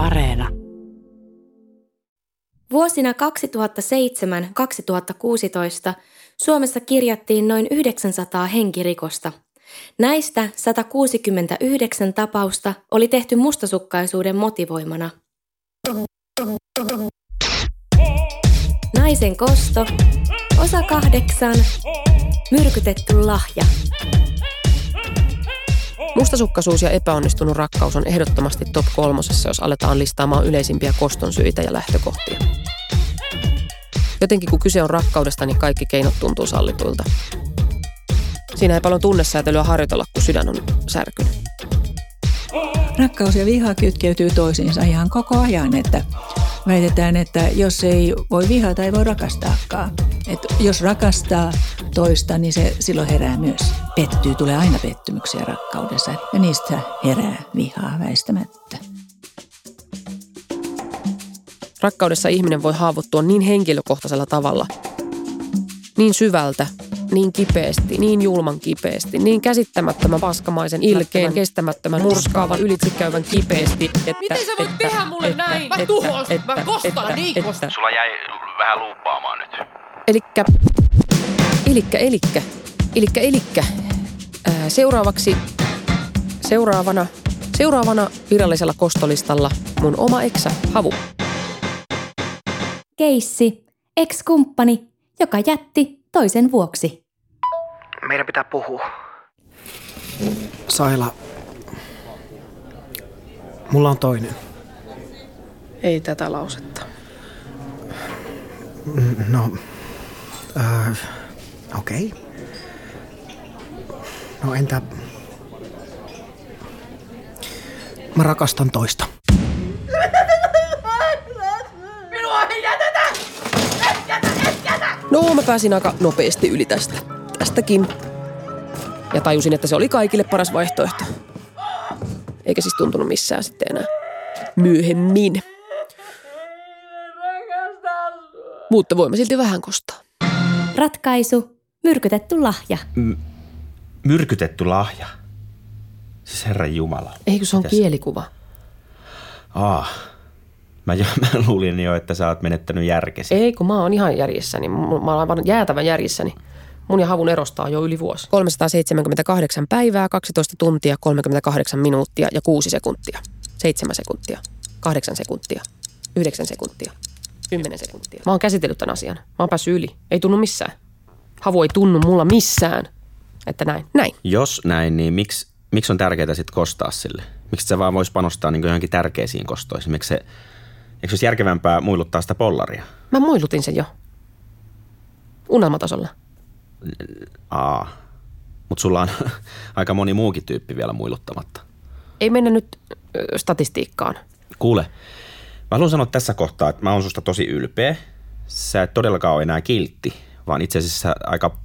Areena. Vuosina 2007-2016 Suomessa kirjattiin noin 900 henkirikosta. Näistä 169 tapausta oli tehty mustasukkaisuuden motivoimana. Naisen kosto, osa kahdeksan, myrkytetty lahja. Mustasukkaisuus ja epäonnistunut rakkaus on ehdottomasti top kolmosessa, jos aletaan listaamaan yleisimpiä koston syitä ja lähtökohtia. Jotenkin kun kyse on rakkaudesta, niin kaikki keinot tuntuu sallituilta. Siinä ei paljon tunnesäätelyä harjoitella, kun sydän on särkynyt. Rakkaus ja viha kytkeytyy toisiinsa ihan koko ajan, että väitetään, että jos ei voi vihata, ei voi rakastaakaan. Et jos rakastaa toista, niin se silloin herää myös. Pettyy, tulee aina pettymyksiä rakkaudessa ja niistä herää vihaa väistämättä. Rakkaudessa ihminen voi haavoittua niin henkilökohtaisella tavalla, niin syvältä, niin kipeästi, niin julman kipeästi, niin käsittämättömän paskamaisen, ilkeen, kestämättömän, murskaavan, ylitsekäyvän kipeästi. Että, Miten sä voit että, tehdä mulle että, näin? Mä että, tuhos, että, mä kostan että, niin että, Sulla jäi vähän luuppaamaan nyt. Elikkä, elikkä, elikkä, elikkä, elikkä. Ää, seuraavaksi, seuraavana, seuraavana virallisella kostolistalla mun oma eksä Havu. Keissi, ex-kumppani, joka jätti toisen vuoksi. Meidän pitää puhua. Saila, mulla on toinen. Ei tätä lausetta. No, äh, okei. Okay. No entä... Mä rakastan toista. No, mä pääsin aika nopeasti yli tästä. Tästäkin. Ja tajusin, että se oli kaikille paras vaihtoehto. Eikä siis tuntunut missään sitten enää. Myöhemmin. Mutta voimme silti vähän kostaa. Ratkaisu, myrkytetty lahja. Myrkytetty lahja. Siis Herran Jumala. Eikö se on Mitäs? kielikuva? Aa. Mä, jo, mä luulin jo, että sä oot menettänyt järkesi. Ei, kun mä oon ihan järjessäni. Mä oon aivan jäätävän järjessäni. Mun ja havun erosta on jo yli vuosi. 378 päivää, 12 tuntia, 38 minuuttia ja 6 sekuntia. 7 sekuntia, 8 sekuntia, 9 sekuntia, 10 sekuntia. Mä oon käsitellyt tämän asian. Mä oon päässyt yli. Ei tunnu missään. Havu ei tunnu mulla missään. Että näin. Näin. Jos näin, niin miksi, miksi on tärkeää sitten kostaa sille? Miksi se vaan voisi panostaa niin johonkin tärkeisiin kostoihin? Miksi se, eikö se olisi järkevämpää muiluttaa sitä pollaria? Mä muilutin sen jo. Unelmatasolla. Aa. Mutta sulla on aika moni muukin tyyppi vielä muiluttamatta. Ei mennä nyt statistiikkaan. Kuule, mä haluan sanoa tässä kohtaa, että mä oon susta tosi ylpeä. Sä et todellakaan ole enää kiltti, vaan itse asiassa aika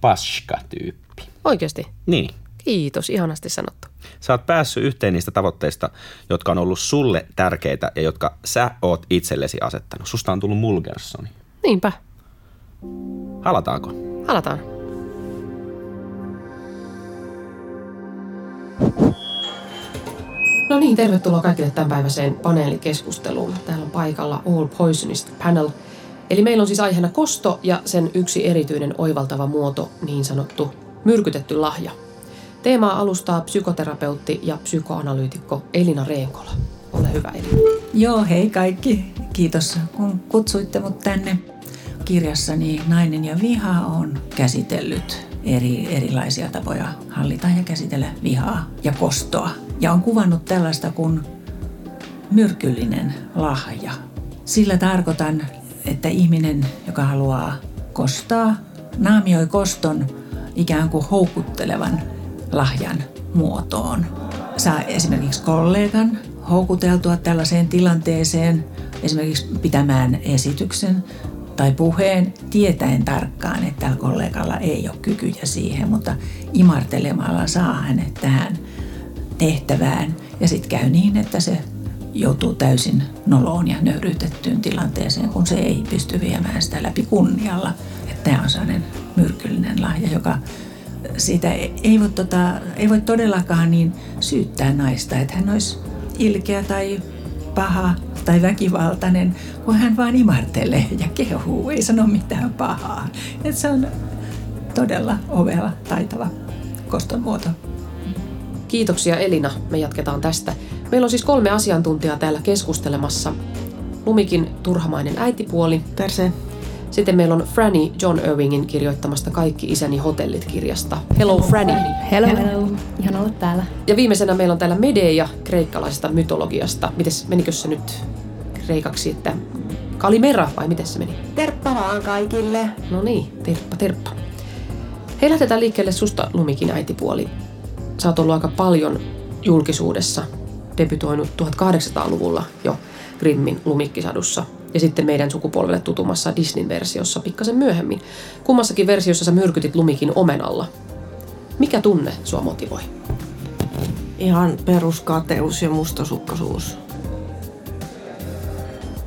paska-tyyppi. Oikeasti. Niin. Kiitos, ihanasti sanottu. Sä oot päässyt yhteen niistä tavoitteista, jotka on ollut sulle tärkeitä ja jotka sä oot itsellesi asettanut. Susta on tullut Mulgersoni. Niinpä. Halataanko? Halataan. No niin, tervetuloa kaikille tämänpäiväiseen paneelikeskusteluun. Täällä on paikalla All Poisonist Panel. Eli meillä on siis aiheena kosto ja sen yksi erityinen oivaltava muoto, niin sanottu myrkytetty lahja. Teemaa alustaa psykoterapeutti ja psykoanalyytikko Elina Reenkola. Ole hyvä Elina. Joo, hei kaikki. Kiitos kun kutsuitte mut tänne. Kirjassani Nainen ja viha on käsitellyt eri, erilaisia tapoja hallita ja käsitellä vihaa ja kostoa. Ja on kuvannut tällaista kuin myrkyllinen lahja. Sillä tarkoitan, että ihminen, joka haluaa kostaa, naamioi koston ikään kuin houkuttelevan lahjan muotoon. Saa esimerkiksi kollegan houkuteltua tällaiseen tilanteeseen, esimerkiksi pitämään esityksen tai puheen tietäen tarkkaan, että tällä kollegalla ei ole kykyjä siihen, mutta imartelemalla saa hänet tähän tehtävään. Ja sitten käy niin, että se joutuu täysin noloon ja nöyryytettyyn tilanteeseen, kun se ei pysty viemään sitä läpi kunnialla. Että tämä on sellainen myrkyllinen lahja, joka siitä ei voi, tota, ei voi todellakaan niin syyttää naista, että hän olisi ilkeä tai paha tai väkivaltainen, kun hän vaan imartelee ja kehuu, ei sano mitään pahaa. Et se on todella ovella taitava koston muoto. Kiitoksia Elina. Me jatketaan tästä. Meillä on siis kolme asiantuntijaa täällä keskustelemassa. Lumikin turhamainen äitipuoli. Terse. Sitten meillä on Franny John Irvingin kirjoittamasta Kaikki isäni hotellit kirjasta. Hello Franny. Hello. Hello. Ihan olla täällä. Ja viimeisenä meillä on täällä Medea kreikkalaisesta mytologiasta. Mites, menikö se nyt kreikaksi, että Kalimera vai miten se meni? Terppa vaan kaikille. No niin, terppa terppa. Hei, lähdetään liikkeelle susta Lumikin äitipuoli. Sä oot ollut aika paljon julkisuudessa, debytoinut 1800-luvulla jo Grimmin lumikkisadussa ja sitten meidän sukupolvelle tutumassa Disneyn versiossa pikkasen myöhemmin. Kummassakin versiossa sä myrkytit Lumikin omenalla. Mikä tunne sua motivoi? Ihan peruskateus ja mustasukkaisuus.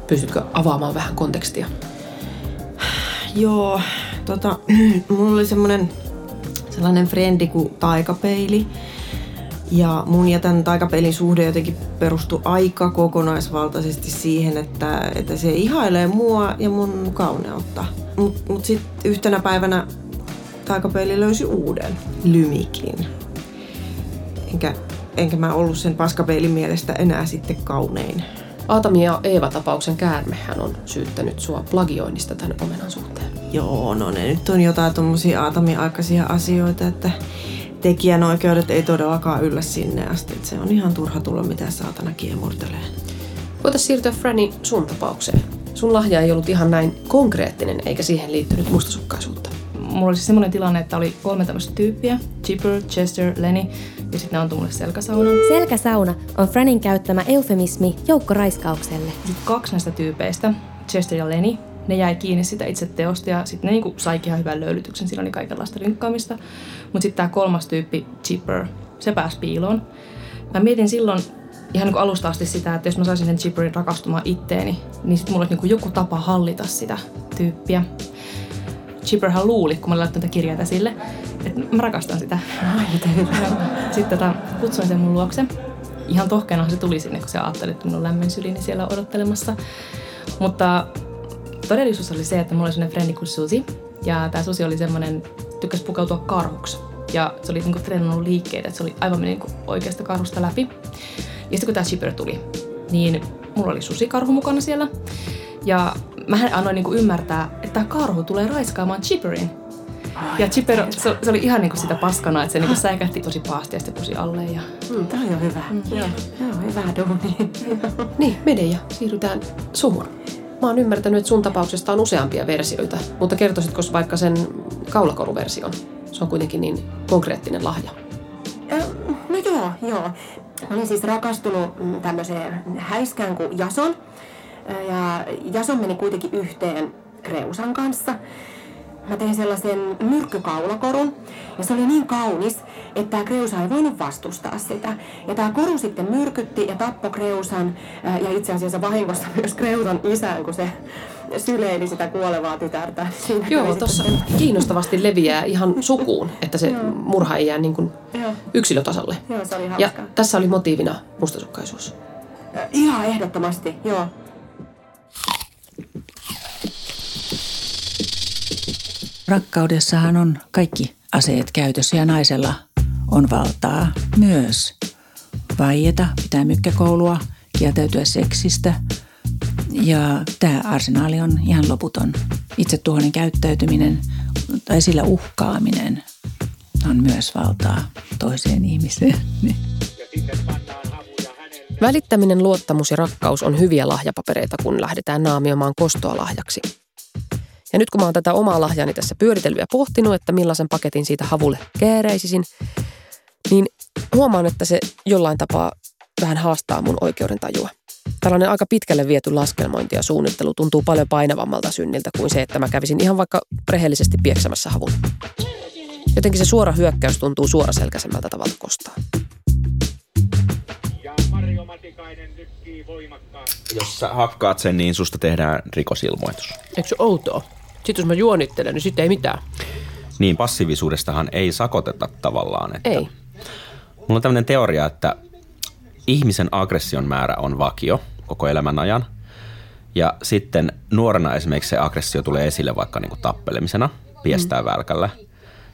Pystytkö avaamaan vähän kontekstia? Joo, tota, mulla oli semmonen sellainen frendi kuin taikapeili. Ja mun ja tämän taikapeilin suhde jotenkin perustui aika kokonaisvaltaisesti siihen, että, että se ihailee mua ja mun kauneutta. Mutta mut sitten yhtenä päivänä taikapeili löysi uuden lymikin. Enkä, enkä mä ollut sen paskapeilin mielestä enää sitten kaunein. Aatami ja Eeva-tapauksen käärmehän on syyttänyt sua plagioinnista tämän omenan suhteen. Joo, no ne nyt on jotain tommosia aatamiaikaisia asioita, että tekijänoikeudet ei todellakaan yllä sinne asti. Että se on ihan turha tulla mitä saatana kiemurtelee. Voitaisiin siirtyä Franny sun tapaukseen. Sun lahja ei ollut ihan näin konkreettinen, eikä siihen liittynyt mustasukkaisuutta. Mulla oli siis semmoinen tilanne, että oli kolme tämmöistä tyyppiä, Chipper, Chester, Lenny, ja sitten ne antoi mulle selkäsaunan. Selkäsauna on Franin käyttämä eufemismi joukkoraiskaukselle. Kaksi näistä tyypeistä, Chester ja Lenny, ne jäi kiinni sitä itse teosta ja sitten ne niinku saikin ihan hyvän löylytyksen, siinä oli kaikenlaista rynkkaamista. Mutta sitten tämä kolmas tyyppi, Chipper, se pääsi piiloon. Mä mietin silloin ihan niin alusta asti sitä, että jos mä saisin sen Chipperin rakastumaan itteeni, niin sitten mulla olisi niin joku tapa hallita sitä tyyppiä. Chipperhän luuli, kun mä laittoin tätä kirjaa sille, että mä rakastan sitä. Sitten tota, kutsuin sen mun luokse. Ihan tohkeena se tuli sinne, kun se ajatteli, että mun on lämmin syliin siellä odottelemassa. Mutta todellisuus oli se, että mulla oli sellainen frendi kuin Susi. Ja tämä Susi oli semmoinen, tykkäsi pukeutua karhuksi. Ja se oli niinku treenannut liikkeitä, että se oli aivan niinku oikeasta karhusta läpi. Ja sitten kun tämä Chipper tuli, niin mulla oli susikarhu mukana siellä. Ja mä annoin niinku ymmärtää, että tämä karhu tulee raiskaamaan Chipperin. Ja Chipper, se, se oli ihan niinku sitä paskana, että se niinku säikähti tosi pahasti ja sitten pusi alle. Ja... Mm, toi on hyvä. Mm. Joo. Joo, hyvä duuni. Niin, Medeja, siirrytään suhun. Mä oon ymmärtänyt, että sun tapauksesta on useampia versioita, mutta kertoisitko vaikka sen kaulakoruversion? Se on kuitenkin niin konkreettinen lahja. No joo, joo. Mä olin siis rakastunut mm, tämmöiseen häiskään kuin Jason. Ja Jason meni kuitenkin yhteen Kreusan kanssa. Mä tein sellaisen myrkkykaulakorun ja se oli niin kaunis, että tämä Kreusa ei voinut vastustaa sitä. Ja tämä koru sitten myrkytti ja tappoi Kreusan ää, ja itse asiassa vahingossa myös Kreusan isän, kun se syleili sitä kuolevaa tytärtä. Siinä kävi Joo, sitten tuossa sen- kiinnostavasti leviää ihan sukuun, että se murha ei jää niin kuin Joo. yksilötasolle. Joo, se oli Ja hauskaa. tässä oli motiivina mustasukkaisuus. Ihan ehdottomasti, joo. Rakkaudessahan on kaikki aseet käytössä ja naisella on valtaa myös vaieta, pitää mykkäkoulua, kieltäytyä seksistä. Ja tämä arsenaali on ihan loputon. Itsetuhoinen käyttäytyminen tai sillä uhkaaminen on myös valtaa toiseen ihmiseen. Välittäminen, luottamus ja rakkaus on hyviä lahjapapereita, kun lähdetään naamioimaan kostoa lahjaksi. Ja nyt kun mä oon tätä omaa lahjani tässä pyöritellyt ja pohtinut, että millaisen paketin siitä havulle kääräisisin, niin huomaan, että se jollain tapaa vähän haastaa mun oikeudentajua. Tällainen aika pitkälle viety laskelmointi ja suunnittelu tuntuu paljon painavammalta synniltä kuin se, että mä kävisin ihan vaikka rehellisesti pieksämässä havun. Jotenkin se suora hyökkäys tuntuu suoraselkäisemmältä tavalta kostaa. Jos sä hakkaat sen, niin susta tehdään rikosilmoitus. Eikö se outoa? Sitten jos mä juonittelen, niin sitten ei mitään. Niin, passiivisuudestahan ei sakoteta tavallaan. Että Ei. Mulla on tämmöinen teoria, että ihmisen aggression määrä on vakio, koko elämän ajan. Ja sitten nuorena esimerkiksi se aggressio tulee esille vaikka niin kuin tappelemisena, piestää mm. välkällä.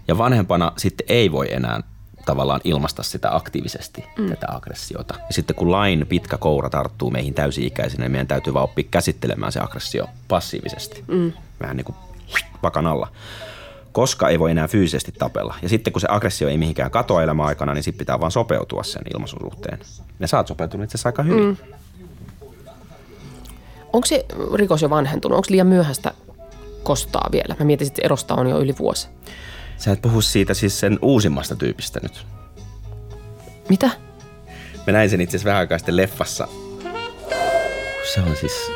Ja vanhempana sitten ei voi enää tavallaan ilmaista sitä aktiivisesti, mm. tätä aggressiota. Ja sitten kun lain pitkä koura tarttuu meihin täysi-ikäisenä, niin meidän täytyy vaan oppia käsittelemään se aggressio passiivisesti. Mm. Vähän niin kuin pakan alla. Koska ei voi enää fyysisesti tapella. Ja sitten kun se aggressio ei mihinkään katoa elämän aikana, niin sitten pitää vaan sopeutua sen ilmaisun suhteen. Ja sä oot sopeutunut itse asiassa aika hyvin. Mm. Onko se rikos jo vanhentunut? Onko liian myöhäistä kostaa vielä? Mä mietin, että erosta on jo yli vuosi. Sä et puhu siitä siis sen uusimmasta tyypistä nyt. Mitä? Mä näin sen itse asiassa vähän aikaa sitten leffassa. Se on siis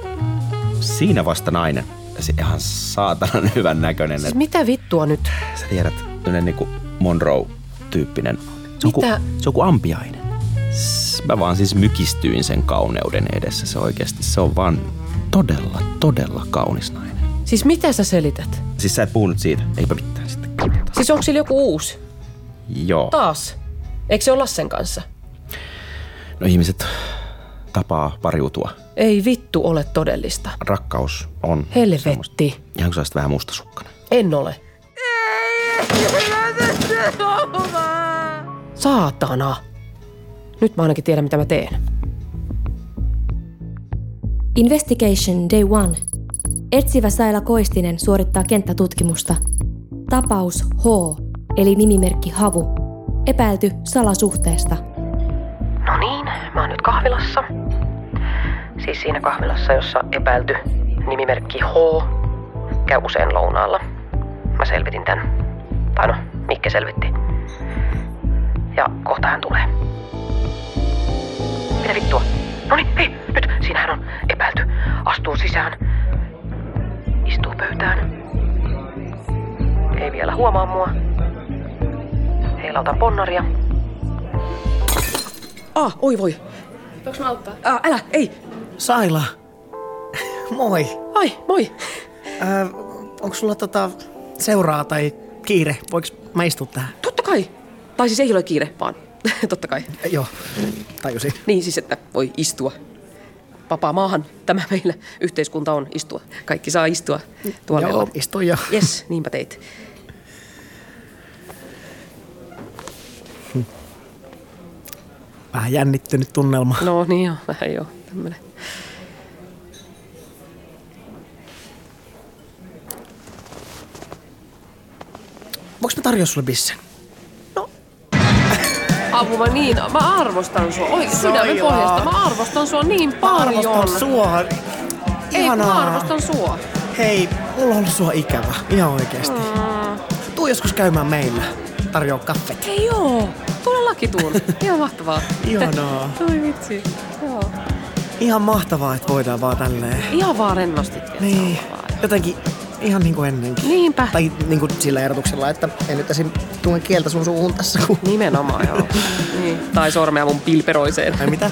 siinä vasta nainen. Se ihan saatanan hyvän näköinen. Siis mitä vittua nyt? Sä tiedät, tämmönen niinku Monroe-tyyppinen. Se on, Mitä? Ku, se on kuin ampiainen. Mä vaan siis mykistyin sen kauneuden edessä. Se oikeasti, se on vaan todella, todella kaunis nainen. Siis mitä sä selität? Siis sä et puhunut siitä, eipä mitään. Siis onko sillä joku uusi? Joo. Taas? Eikö se ole Lassen kanssa? No ihmiset tapaa pariutua. Ei vittu ole todellista. Rakkaus on Helvetti. Ihan sä vähän mustasukkana. En ole. Saatana. Nyt mä ainakin tiedän, mitä mä teen. Investigation Day One. Etsivä Saila Koistinen suorittaa kenttätutkimusta. Tapaus H, eli nimimerkki Havu. Epäilty salasuhteesta. No niin, mä oon nyt kahvilassa. Siis siinä kahvilassa, jossa epäilty nimimerkki H käy usein lounaalla. Mä selvitin tän. Tai no, Mikke selvitti. Ja kohta hän tulee. Mitä vittua? No niin, hei, nyt, siinähän on epäilty. Astuu sisään. Istuu pöytään. Ei vielä huomaa mua. Heilautan ponnaria. Ah, oi voi. Voinko mä auttaa? Ah, älä, ei. Saila. Moi. Ai, moi. Äh, onko sulla tota seuraa tai kiire? Voinko mä istua tähän? Totta kai. Tai siis ei ole kiire, vaan totta kai. Äh, joo, tajusin. Niin siis, että voi istua. Vapaa maahan tämä meillä yhteiskunta on istua. Kaikki saa istua tuolla. Joo, istu jo. Yes, niinpä teit. Vähän jännittynyt tunnelma. No niin joo, vähän joo. Tämmönen. Voinko mä tarjoa sulle bissen? Apu, mä niin, mä arvostan sua. Oi, sydämen pohjasta. Mä arvostan sua niin paljon. Arvostan sua. Ei, Ihanaa. mä arvostan sua. Hei, mulla on ollut sua ikävä. Ihan oikeesti. Mm. Tuu joskus käymään meillä. Tarjoa kaffet. Ei joo, todellakin tuun. Ihan mahtavaa. Ihanaa. Oi vitsi. Joo. Ihan mahtavaa, että voidaan vaan tälleen. Ihan vaan rennosti. Niin. Jotenkin ihan niin kuin ennenkin. Niinpä. Tai niin kuin sillä erotuksella, että en nyt esim. tuen kieltä sun suuhun tässä. Kun... Nimenomaan joo. niin. Tai sormea mun pilperoiseen. Ai mitä?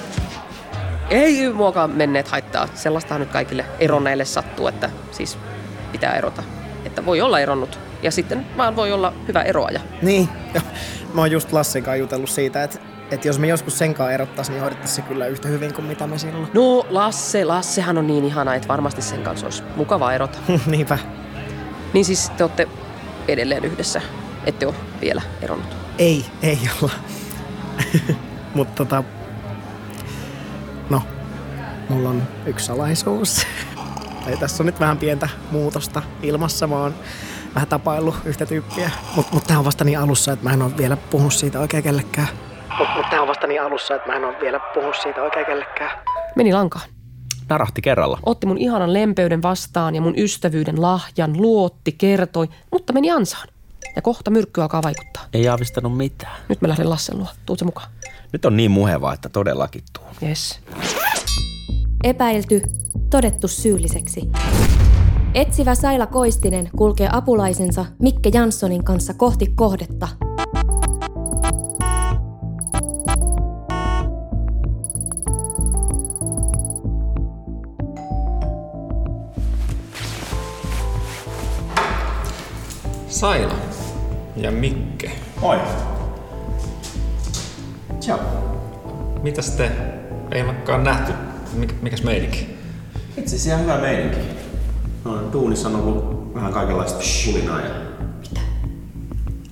Ei muokaan menneet haittaa. Sellaistahan nyt kaikille eronneille sattuu, että siis pitää erota. Että voi olla eronnut. Ja sitten vaan voi olla hyvä eroaja. Niin. Mä oon just Lassen kanssa jutellut siitä, että, että jos me joskus senkaan erottaisiin, niin hoidettaisiin se kyllä yhtä hyvin kuin mitä me silloin. No Lasse, Lassehan on niin ihana, että varmasti sen kanssa olisi mukava erota. Niinpä. Niin siis te olette edelleen yhdessä. Ette ole vielä eronnut. Ei, ei olla. Mutta tota... No, mulla on yksi salaisuus. tai tässä on nyt vähän pientä muutosta ilmassa. Mä oon vähän tapaillut yhtä tyyppiä. Mutta mut tää on vasta niin alussa, että mä en oo vielä puhunut siitä oikein kellekään. Mutta mut tää on vasta niin alussa, että mä en oo vielä puhunut siitä oikein kellekään. Meni lankaan. Narahti kerralla. Otti mun ihanan lempeyden vastaan ja mun ystävyyden lahjan, luotti, kertoi, mutta meni ansaan. Ja kohta myrkky alkaa vaikuttaa. Ei aavistanut mitään. Nyt mä lähden Lassen luo. Tuut se mukaan. Nyt on niin muhevaa, että todellakin tuu. Yes. Epäilty, todettu syylliseksi. Etsivä Saila Koistinen kulkee apulaisensa Mikke Janssonin kanssa kohti kohdetta. Saila ja Mikke. Moi. Ciao. Mitäs te? Ei olekaan nähty Mik, mikäs meininki? Itse asiassa ihan hyvä meininki. No, duunissa on ollut vähän kaikenlaista pulinaa ja...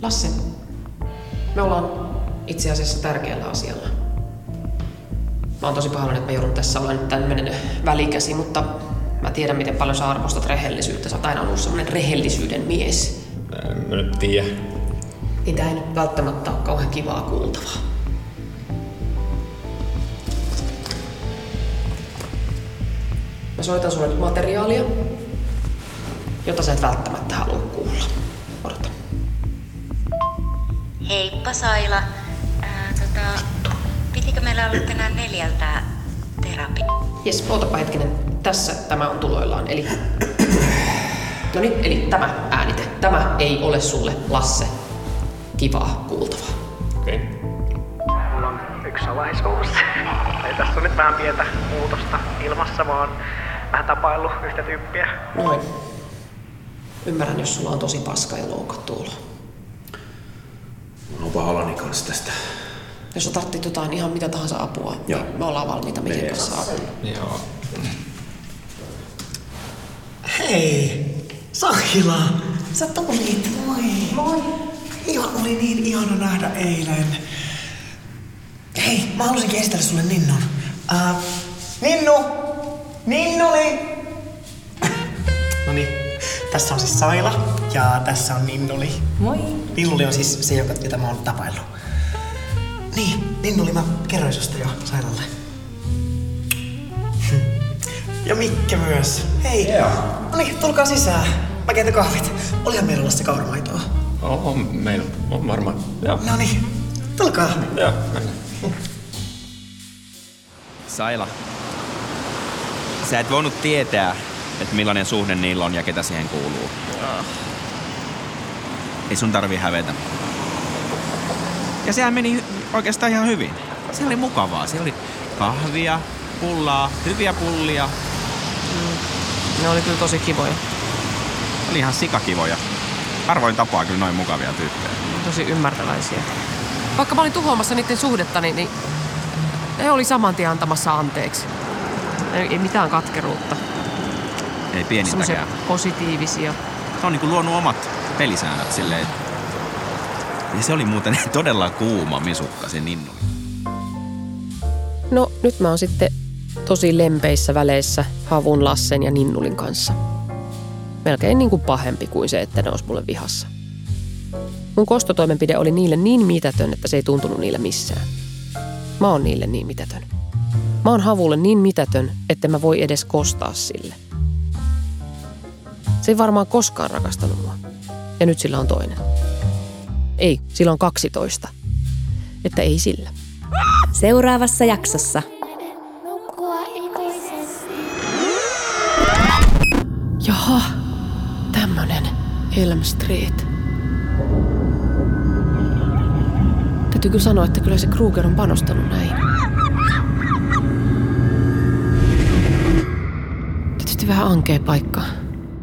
Lasse, me ollaan itse asiassa tärkeällä asialla. Mä oon tosi pahoillani, että mä joudun tässä olemaan nyt tämmönen välikäsi, mutta mä tiedän, miten paljon sä arvostat rehellisyyttä. Sä oot aina ollut semmonen rehellisyyden mies. En mä nyt tiedä. Niin tää ei nyt välttämättä ole kauhean kivaa kuultavaa. Mä soitan sulle nyt materiaalia, jota sä et välttämättä halua kuulla. Odota. Heippa Saila. Ää, tota, pitikö meillä olla tänään neljältä terapia? Jes, ootapa hetkinen. Tässä tämä on tuloillaan. Eli... No niin, eli tämä äänite. Tämä ei ole sulle, Lasse, kivaa kuultavaa. Okei. Okay. Mulla on yksi salaisuus. Ei tässä on nyt vähän pientä muutosta ilmassa. Oon vähän tapaillut yhtä tyyppiä. Noin. Ymmärrän, jos sulla on tosi paska ja loukattu olo. Mä oon pahoillani kanssa tästä. Jos sä tarvitset jotain ihan mitä tahansa apua, Joo. niin me ollaan valmiita Mikin kanssa apuun. Joo. Hei, Sakila, sä tulit, moi. Moi. Ihan oli niin ihana nähdä eilen. Hei, mä halusinkin esitellä sulle Ninnun. Uh, Ninnu! Ninnuli! no niin, tässä on siis Saila ja tässä on Ninnuli. Moi. Ninnuli on siis se, joka, jota mä oon tapaillut. Niin, Ninnuli, mä kerroin susta jo Sailalle. Ja Mikke myös. Hei. Joo. No niin, tulkaa sisään. Mä keitän kahvit. Olihan meillä olla se kauramaitoa. On, on meillä on varmaan. Joo. No niin, tulkaa. Joo, mennään. Saila, sä et voinut tietää, että millainen suhde niillä on ja ketä siihen kuuluu. Ei sun tarvi hävetä. Ja sehän meni oikeastaan ihan hyvin. Se oli mukavaa. Siellä oli kahvia, pullaa, hyviä pullia. Ne oli kyllä tosi kivoja. Oli ihan sikakivoja. Harvoin tapaa kyllä noin mukavia tyyppejä. Tosi ymmärtäväisiä. Vaikka mä olin tuhoamassa niiden suhdetta, niin, niin ne oli saman tien antamassa anteeksi. Ei, ei mitään katkeruutta. Ei pienintäkään. Semmoisia positiivisia. Se on niinku luonut omat pelisäännöt silleen. Ja se oli muuten todella kuuma misukka se Ninnu. No nyt mä oon sitten tosi lempeissä väleissä Havun, Lassen ja Ninnulin kanssa. Melkein niin kuin pahempi kuin se, että ne olisi mulle vihassa. Mun kostotoimenpide oli niille niin mitätön, että se ei tuntunut niille missään. Mä oon niille niin mitätön. Mä oon Havulle niin mitätön, että mä voi edes kostaa sille. Se ei varmaan koskaan rakastanut mua. Ja nyt sillä on toinen. Ei, sillä on 12. Että ei sillä. Seuraavassa jaksossa. Jaha, tämmönen Elm Street. Täytyy kyllä sanoa, että kyllä se Kruger on panostanut näihin. Tietysti vähän ankea paikka.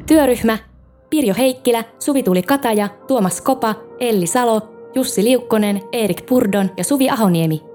Työryhmä. Pirjo Heikkilä, Suvi-Tuuli Kataja, Tuomas Kopa, Elli Salo, Jussi Liukkonen, Erik Purdon ja Suvi Ahoniemi.